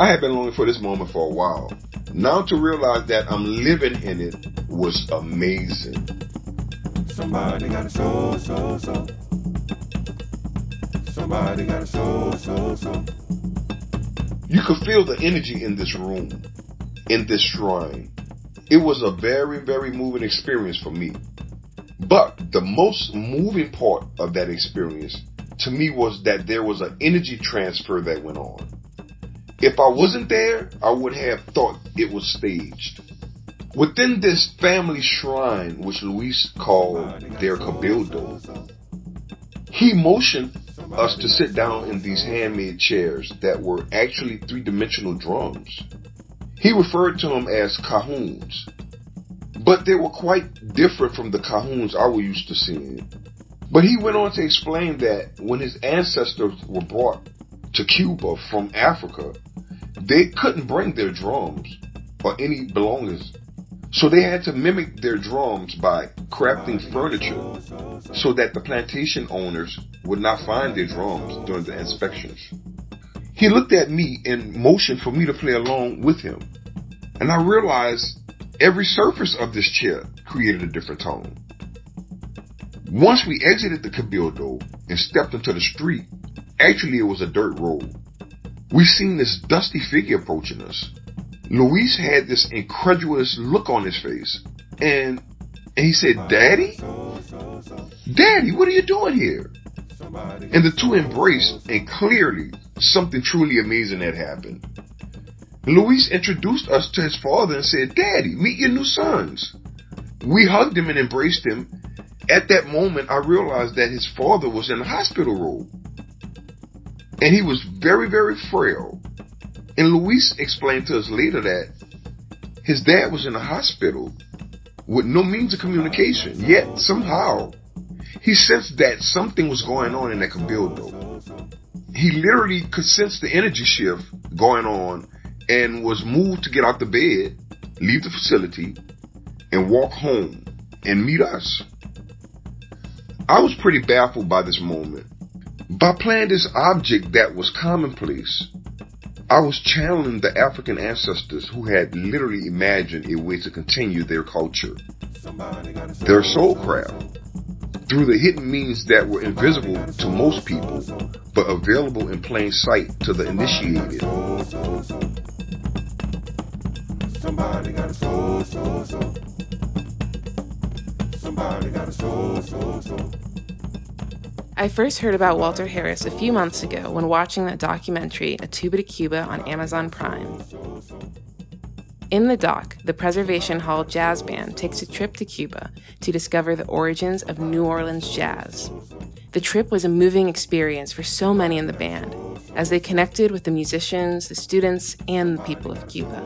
I had been longing for this moment for a while. Now to realize that I'm living in it was amazing. Somebody got a soul, soul, soul. Somebody got a soul, soul, soul. You could feel the energy in this room, in this shrine. It was a very, very moving experience for me. But the most moving part of that experience to me was that there was an energy transfer that went on. If I wasn't there, I would have thought it was staged. Within this family shrine, which Luis called their cabildo, he motioned us to sit down in these handmade chairs that were actually three dimensional drums. He referred to them as cajons, but they were quite different from the cajons I was used to seeing. But he went on to explain that when his ancestors were brought to Cuba from Africa, they couldn't bring their drums or any belongings. So they had to mimic their drums by crafting furniture so that the plantation owners would not find their drums during the inspections. He looked at me and motioned for me to play along with him. And I realized every surface of this chair created a different tone. Once we exited the cabildo and stepped into the street, actually it was a dirt road. We seen this dusty figure approaching us. Luis had this incredulous look on his face and, and he said, Daddy? Daddy, what are you doing here? And the two embraced and clearly something truly amazing had happened. Luis introduced us to his father and said, Daddy, meet your new sons. We hugged him and embraced him. At that moment, I realized that his father was in the hospital room. And he was very, very frail. And Luis explained to us later that his dad was in a hospital with no means of communication, yet somehow he sensed that something was going on in that cabildo. He literally could sense the energy shift going on and was moved to get out the bed, leave the facility, and walk home and meet us. I was pretty baffled by this moment. By playing this object that was commonplace, I was channeling the African ancestors who had literally imagined a way to continue their culture, their soul craft, through the hidden means that were invisible to most people, but available in plain sight to the initiated. Somebody got a soul, soul, soul. I first heard about Walter Harris a few months ago when watching the documentary A Tuba to Cuba on Amazon Prime. In the doc, the Preservation Hall Jazz Band takes a trip to Cuba to discover the origins of New Orleans jazz. The trip was a moving experience for so many in the band as they connected with the musicians, the students, and the people of Cuba.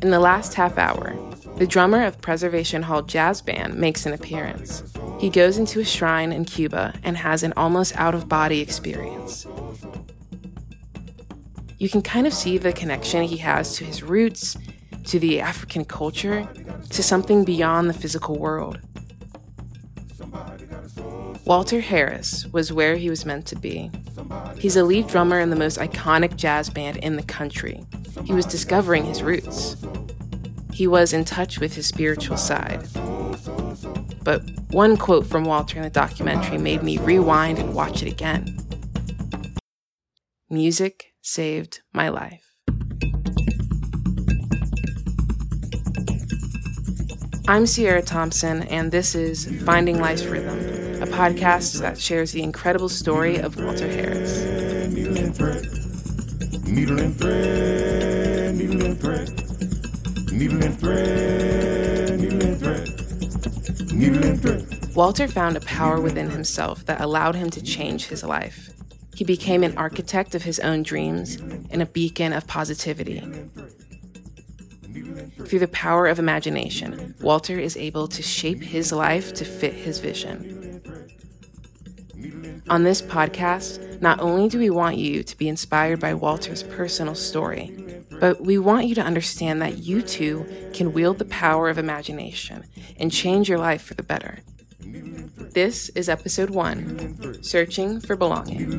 In the last half hour, the drummer of Preservation Hall Jazz Band makes an appearance. He goes into a shrine in Cuba and has an almost out of body experience. You can kind of see the connection he has to his roots, to the African culture, to something beyond the physical world. Walter Harris was where he was meant to be. He's a lead drummer in the most iconic jazz band in the country. He was discovering his roots. He was in touch with his spiritual side. But one quote from Walter in the documentary made me rewind and watch it again. Music saved my life. I'm Sierra Thompson, and this is Finding Life's Rhythm, a podcast that shares the incredible story of Walter Harris. Needle and thread, needle and thread, needle and thread, thread, thread, thread. Walter found a power within himself that allowed him to change his life. He became an architect of his own dreams and a beacon of positivity. Through the power of imagination, Walter is able to shape his life to fit his vision. On this podcast, not only do we want you to be inspired by Walter's personal story, but we want you to understand that you too can wield the power of imagination and change your life for the better. This is episode one Searching for Belonging.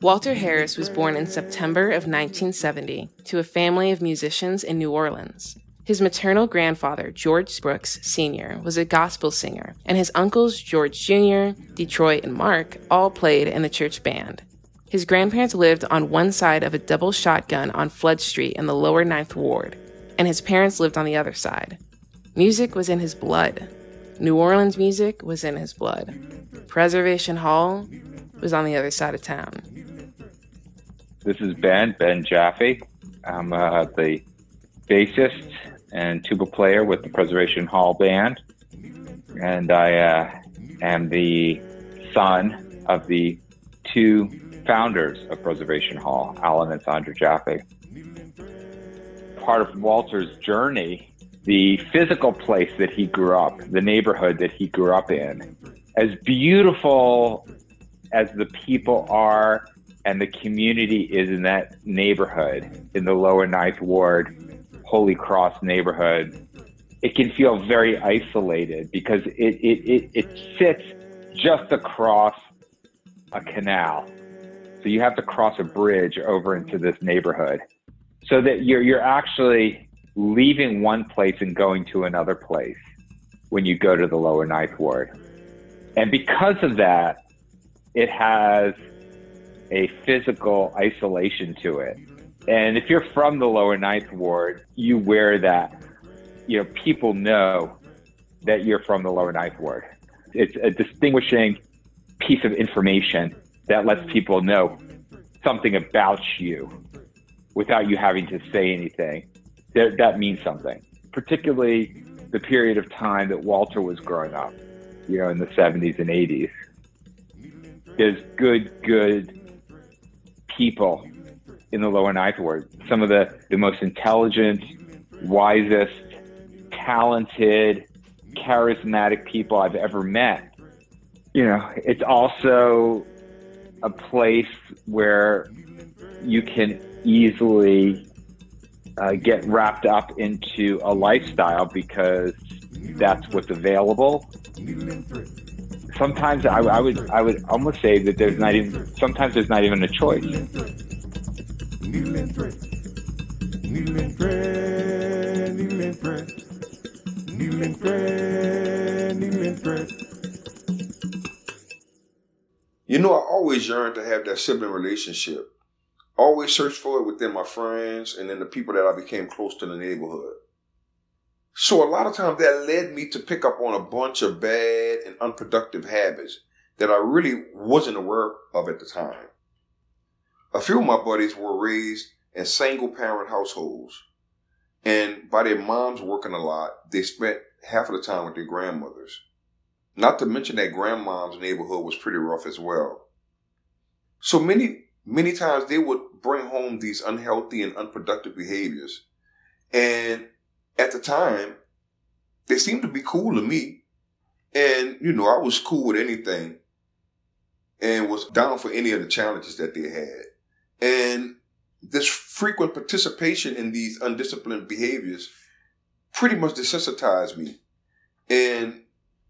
Walter Harris was born in September of 1970 to a family of musicians in New Orleans. His maternal grandfather, George Brooks Sr., was a gospel singer, and his uncles, George Jr., Detroit, and Mark, all played in the church band. His grandparents lived on one side of a double shotgun on Flood Street in the lower Ninth Ward, and his parents lived on the other side. Music was in his blood. New Orleans music was in his blood. Preservation Hall was on the other side of town. This is Ben, Ben Jaffe. I'm uh, the bassist and tuba player with the Preservation Hall Band. And I uh, am the son of the two founders of Preservation Hall, Alan and Sandra Jaffe. Part of Walter's journey, the physical place that he grew up, the neighborhood that he grew up in, as beautiful as the people are and the community is in that neighborhood, in the lower ninth ward, Holy Cross neighborhood, it can feel very isolated because it, it, it, it sits just across a canal. So you have to cross a bridge over into this neighborhood so that you're, you're actually leaving one place and going to another place when you go to the lower ninth ward. And because of that, it has a physical isolation to it. And if you're from the lower ninth ward, you wear that. You know, people know that you're from the lower ninth ward. It's a distinguishing piece of information that lets people know something about you without you having to say anything. That, that means something, particularly the period of time that Walter was growing up, you know, in the 70s and 80s. There's good, good people in the lower ninth ward. Some of the, the most intelligent, wisest, talented, charismatic people I've ever met. You know, it's also a place where you can easily uh, get wrapped up into a lifestyle because that's what's available. Sometimes I, I would I would almost say that there's not even sometimes there's not even a choice. Thread. Thread. Thread. Thread. Thread. You know, I always yearned to have that sibling relationship. Always searched for it within my friends and then the people that I became close to in the neighborhood. So a lot of times that led me to pick up on a bunch of bad and unproductive habits that I really wasn't aware of at the time. A few of my buddies were raised in single parent households. And by their moms working a lot, they spent half of the time with their grandmothers. Not to mention that grandmom's neighborhood was pretty rough as well. So many, many times they would bring home these unhealthy and unproductive behaviors. And at the time, they seemed to be cool to me. And, you know, I was cool with anything and was down for any of the challenges that they had. And this frequent participation in these undisciplined behaviors pretty much desensitized me. And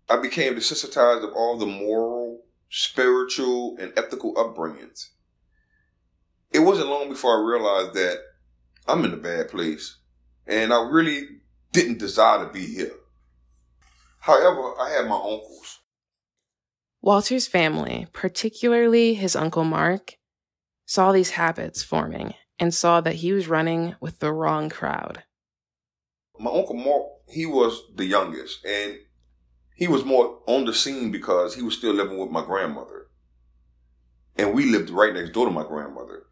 I became desensitized of all the moral, spiritual, and ethical upbringings. It wasn't long before I realized that I'm in a bad place and I really didn't desire to be here. However, I had my uncles. Walter's family, particularly his uncle Mark, saw these habits forming and saw that he was running with the wrong crowd. My uncle Mark, he was the youngest and he was more on the scene because he was still living with my grandmother. And we lived right next door to my grandmother.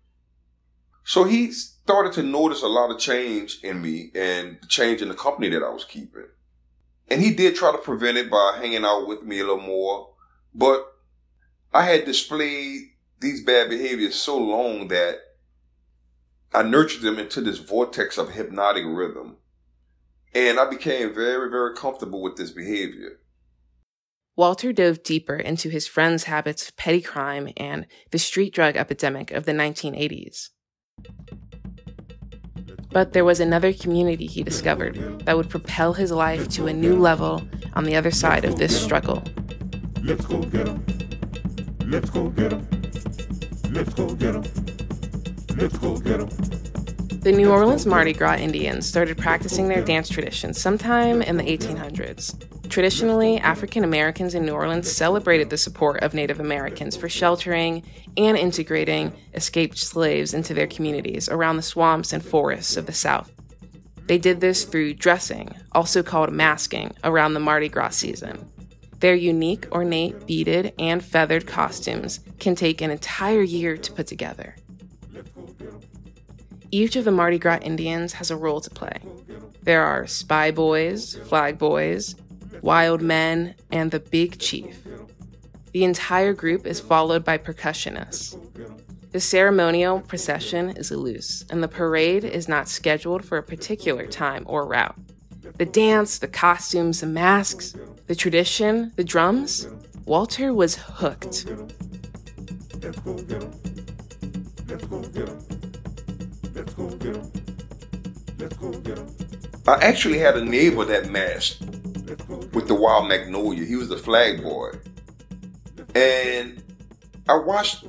So he started to notice a lot of change in me and the change in the company that I was keeping. And he did try to prevent it by hanging out with me a little more. But I had displayed these bad behaviors so long that I nurtured them into this vortex of hypnotic rhythm. And I became very, very comfortable with this behavior. Walter dove deeper into his friends' habits of petty crime and the street drug epidemic of the 1980s. But there was another community he discovered that would propel his life to a new level on the other side of this struggle. Let's go get 'em. Let's go get 'em. Let's go get 'em. Let's go get 'em. The New Orleans Mardi Gras Indians started practicing their dance tradition sometime in the 1800s. Traditionally, African Americans in New Orleans celebrated the support of Native Americans for sheltering and integrating escaped slaves into their communities around the swamps and forests of the South. They did this through dressing, also called masking, around the Mardi Gras season. Their unique, ornate, beaded, and feathered costumes can take an entire year to put together. Each of the Mardi Gras Indians has a role to play. There are spy boys, flag boys, wild men, and the big chief. The entire group is followed by percussionists. The ceremonial procession is loose, and the parade is not scheduled for a particular time or route. The dance, the costumes, the masks, the tradition, the drums, Walter was hooked. I actually had a neighbor that matched with the Wild Magnolia. He was the flag boy. And I watched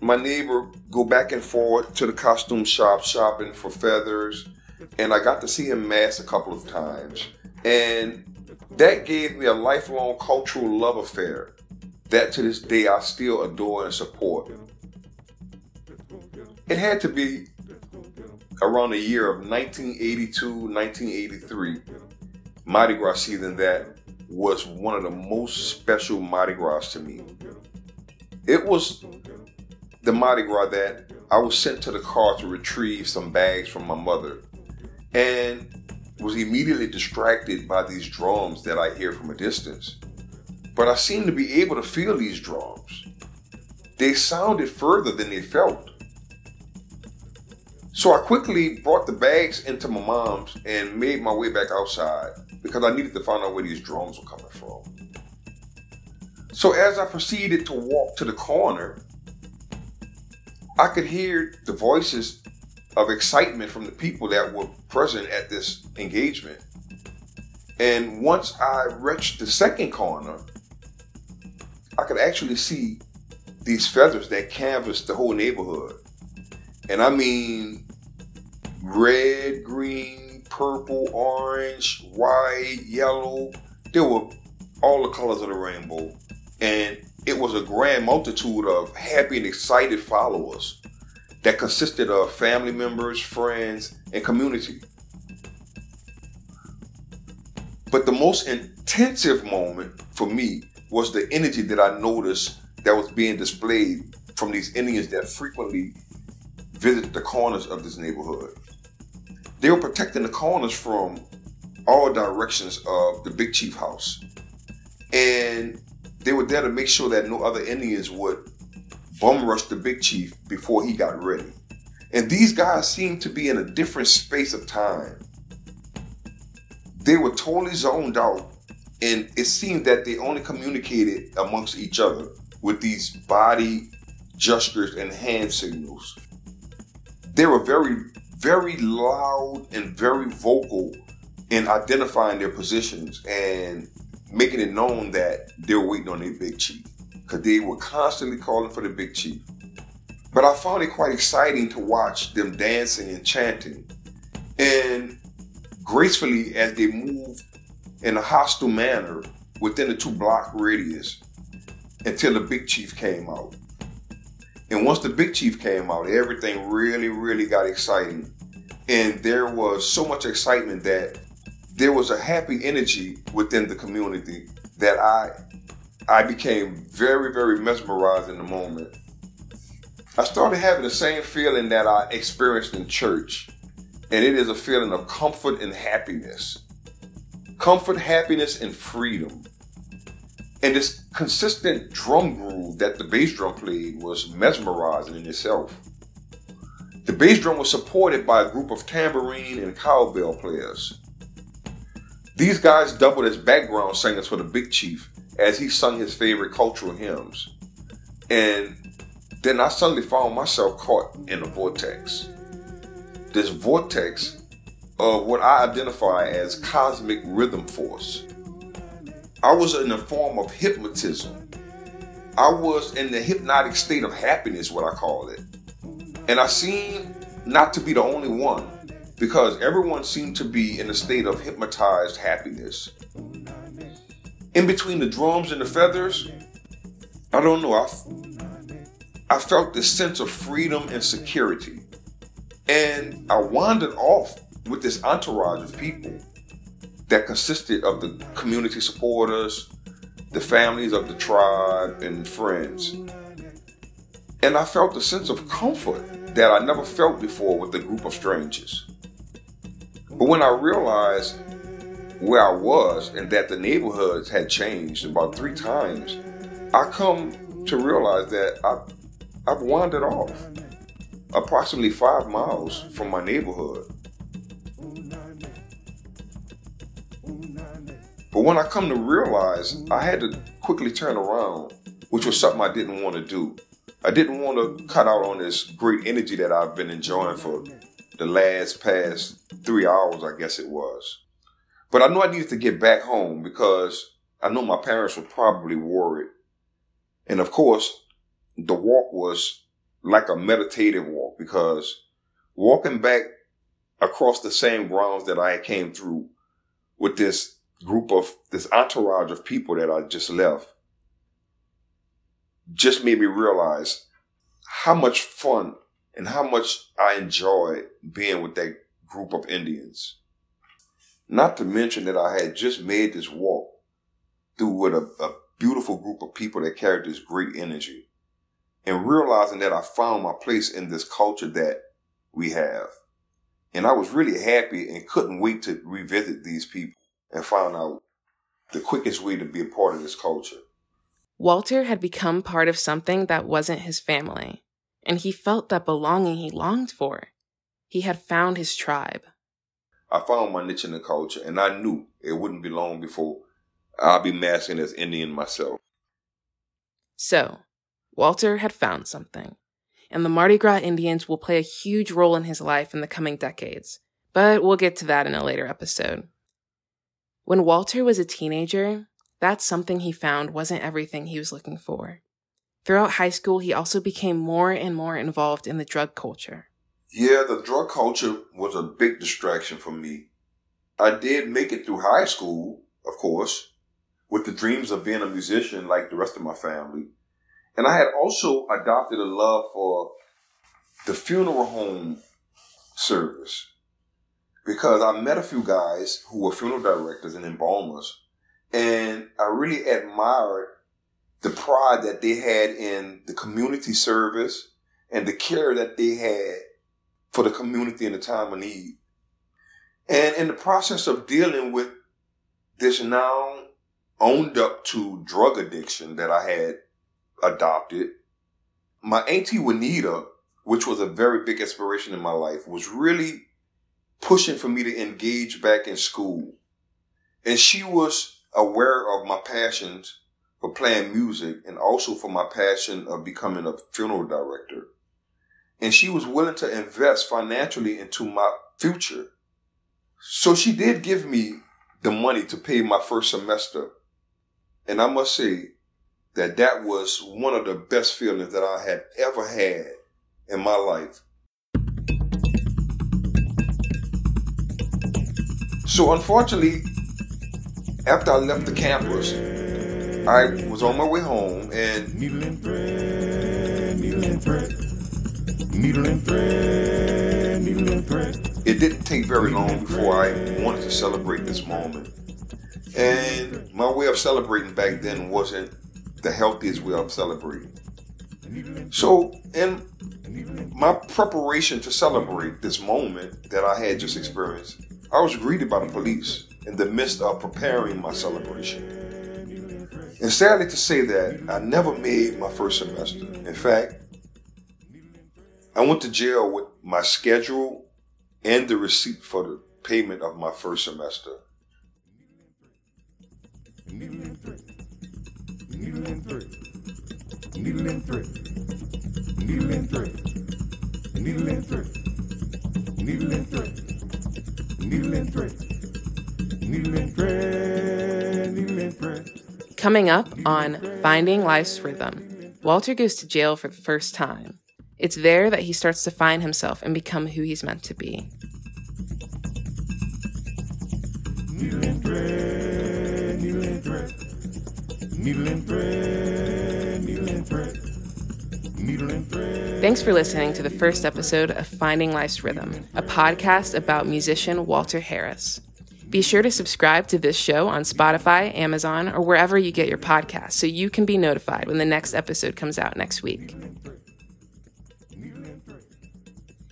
my neighbor go back and forth to the costume shop shopping for feathers. And I got to see him mask a couple of times. And that gave me a lifelong cultural love affair that to this day I still adore and support. It had to be around the year of 1982, 1983, Mardi Gras season that was one of the most special Mardi Gras to me. It was the Mardi Gras that I was sent to the car to retrieve some bags from my mother and was immediately distracted by these drums that I hear from a distance. But I seemed to be able to feel these drums. They sounded further than they felt. So I quickly brought the bags into my mom's and made my way back outside because I needed to find out where these drums were coming from. So as I proceeded to walk to the corner, I could hear the voices of excitement from the people that were present at this engagement. And once I reached the second corner, I could actually see these feathers that canvassed the whole neighborhood. And I mean, red, green, purple, orange, white, yellow. There were all the colors of the rainbow. And it was a grand multitude of happy and excited followers that consisted of family members, friends, and community. But the most intensive moment for me was the energy that I noticed that was being displayed from these Indians that frequently visited the corners of this neighborhood. They were protecting the corners from all directions of the Big Chief house. And they were there to make sure that no other Indians would bum rush the Big Chief before he got ready. And these guys seemed to be in a different space of time. They were totally zoned out, and it seemed that they only communicated amongst each other with these body gestures and hand signals. They were very, very loud and very vocal in identifying their positions and making it known that they were waiting on their big chief because they were constantly calling for the big chief. But I found it quite exciting to watch them dancing and chanting. And gracefully, as they moved in a hostile manner within the two block radius until the big chief came out. And once the big chief came out, everything really, really got exciting. And there was so much excitement that there was a happy energy within the community that I I became very, very mesmerized in the moment. I started having the same feeling that I experienced in church, and it is a feeling of comfort and happiness. Comfort, happiness, and freedom. And this consistent drum groove that the bass drum played was mesmerizing in itself. The bass drum was supported by a group of tambourine and cowbell players. These guys doubled as background singers for the Big Chief as he sung his favorite cultural hymns. And then I suddenly found myself caught in a vortex. This vortex of what I identify as cosmic rhythm force. I was in a form of hypnotism. I was in the hypnotic state of happiness, what I call it. And I seemed not to be the only one because everyone seemed to be in a state of hypnotized happiness. In between the drums and the feathers, I don't know, I, I felt this sense of freedom and security. And I wandered off with this entourage of people that consisted of the community supporters, the families of the tribe, and friends. And I felt a sense of comfort that I never felt before with a group of strangers. But when I realized where I was and that the neighborhoods had changed about three times, I come to realize that I, I've wandered off approximately five miles from my neighborhood. But when I come to realize, I had to quickly turn around, which was something I didn't want to do. I didn't want to cut out on this great energy that I've been enjoying for the last past three hours, I guess it was. But I knew I needed to get back home because I know my parents were probably worried. And of course, the walk was like a meditative walk because walking back across the same grounds that I came through with this group of this entourage of people that I just left just made me realize how much fun and how much I enjoyed being with that group of Indians. Not to mention that I had just made this walk through with a, a beautiful group of people that carried this great energy and realizing that I found my place in this culture that we have. And I was really happy and couldn't wait to revisit these people and find out the quickest way to be a part of this culture. Walter had become part of something that wasn't his family, and he felt that belonging he longed for. He had found his tribe. I found my niche in the culture, and I knew it wouldn't be long before I'd be masking as Indian myself. So, Walter had found something, and the Mardi Gras Indians will play a huge role in his life in the coming decades, but we'll get to that in a later episode. When Walter was a teenager, that something he found wasn't everything he was looking for. Throughout high school, he also became more and more involved in the drug culture. Yeah, the drug culture was a big distraction for me. I did make it through high school, of course, with the dreams of being a musician like the rest of my family. And I had also adopted a love for the funeral home service because I met a few guys who were funeral directors and embalmers, and I really admired the pride that they had in the community service and the care that they had for the community in the time of need. And in the process of dealing with this now owned up to drug addiction that I had adopted, my auntie Juanita, which was a very big inspiration in my life, was really pushing for me to engage back in school. And she was aware of my passions for playing music and also for my passion of becoming a funeral director. And she was willing to invest financially into my future. So she did give me the money to pay my first semester. And I must say that that was one of the best feelings that I had ever had in my life So unfortunately, after I left the campus, I was on my way home and needle and thread, needle and thread. It didn't take very long before I wanted to celebrate this moment. And my way of celebrating back then wasn't the healthiest way of celebrating. So, in my preparation to celebrate this moment that I had just experienced, I was greeted by the police in the midst of preparing my celebration. And sadly to say that, I never made my first semester. In fact, I went to jail with my schedule and the receipt for the payment of my first semester. Needle and thread, needle and thread, needle and thread, needle and thread, needle and thread, needle and thread. needle and thread, needle and thread. Coming up on Finding Life's Rhythm, Walter goes to jail for the first time. It's there that he starts to find himself and become who he's meant to be. Needle and thread, needle and thread, needle and thread, needle and thread, needle and thread. Thanks for listening to the first episode of Finding Life's Rhythm, a podcast about musician Walter Harris. Be sure to subscribe to this show on Spotify, Amazon, or wherever you get your podcasts so you can be notified when the next episode comes out next week.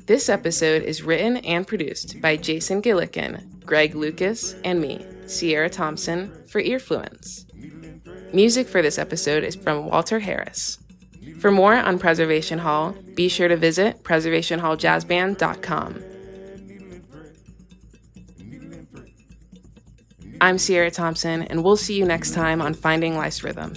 This episode is written and produced by Jason Gillikin, Greg Lucas, and me, Sierra Thompson, for Earfluence. Music for this episode is from Walter Harris. For more on Preservation Hall, be sure to visit preservationhalljazzband.com. I'm Sierra Thompson, and we'll see you next time on Finding Life's Rhythm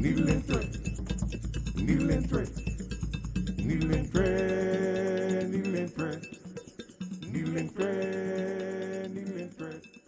needle and thread, needle and thread, needle and thread, needle and thread, needle and thread, needle and thread.